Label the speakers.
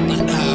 Speaker 1: my eyes.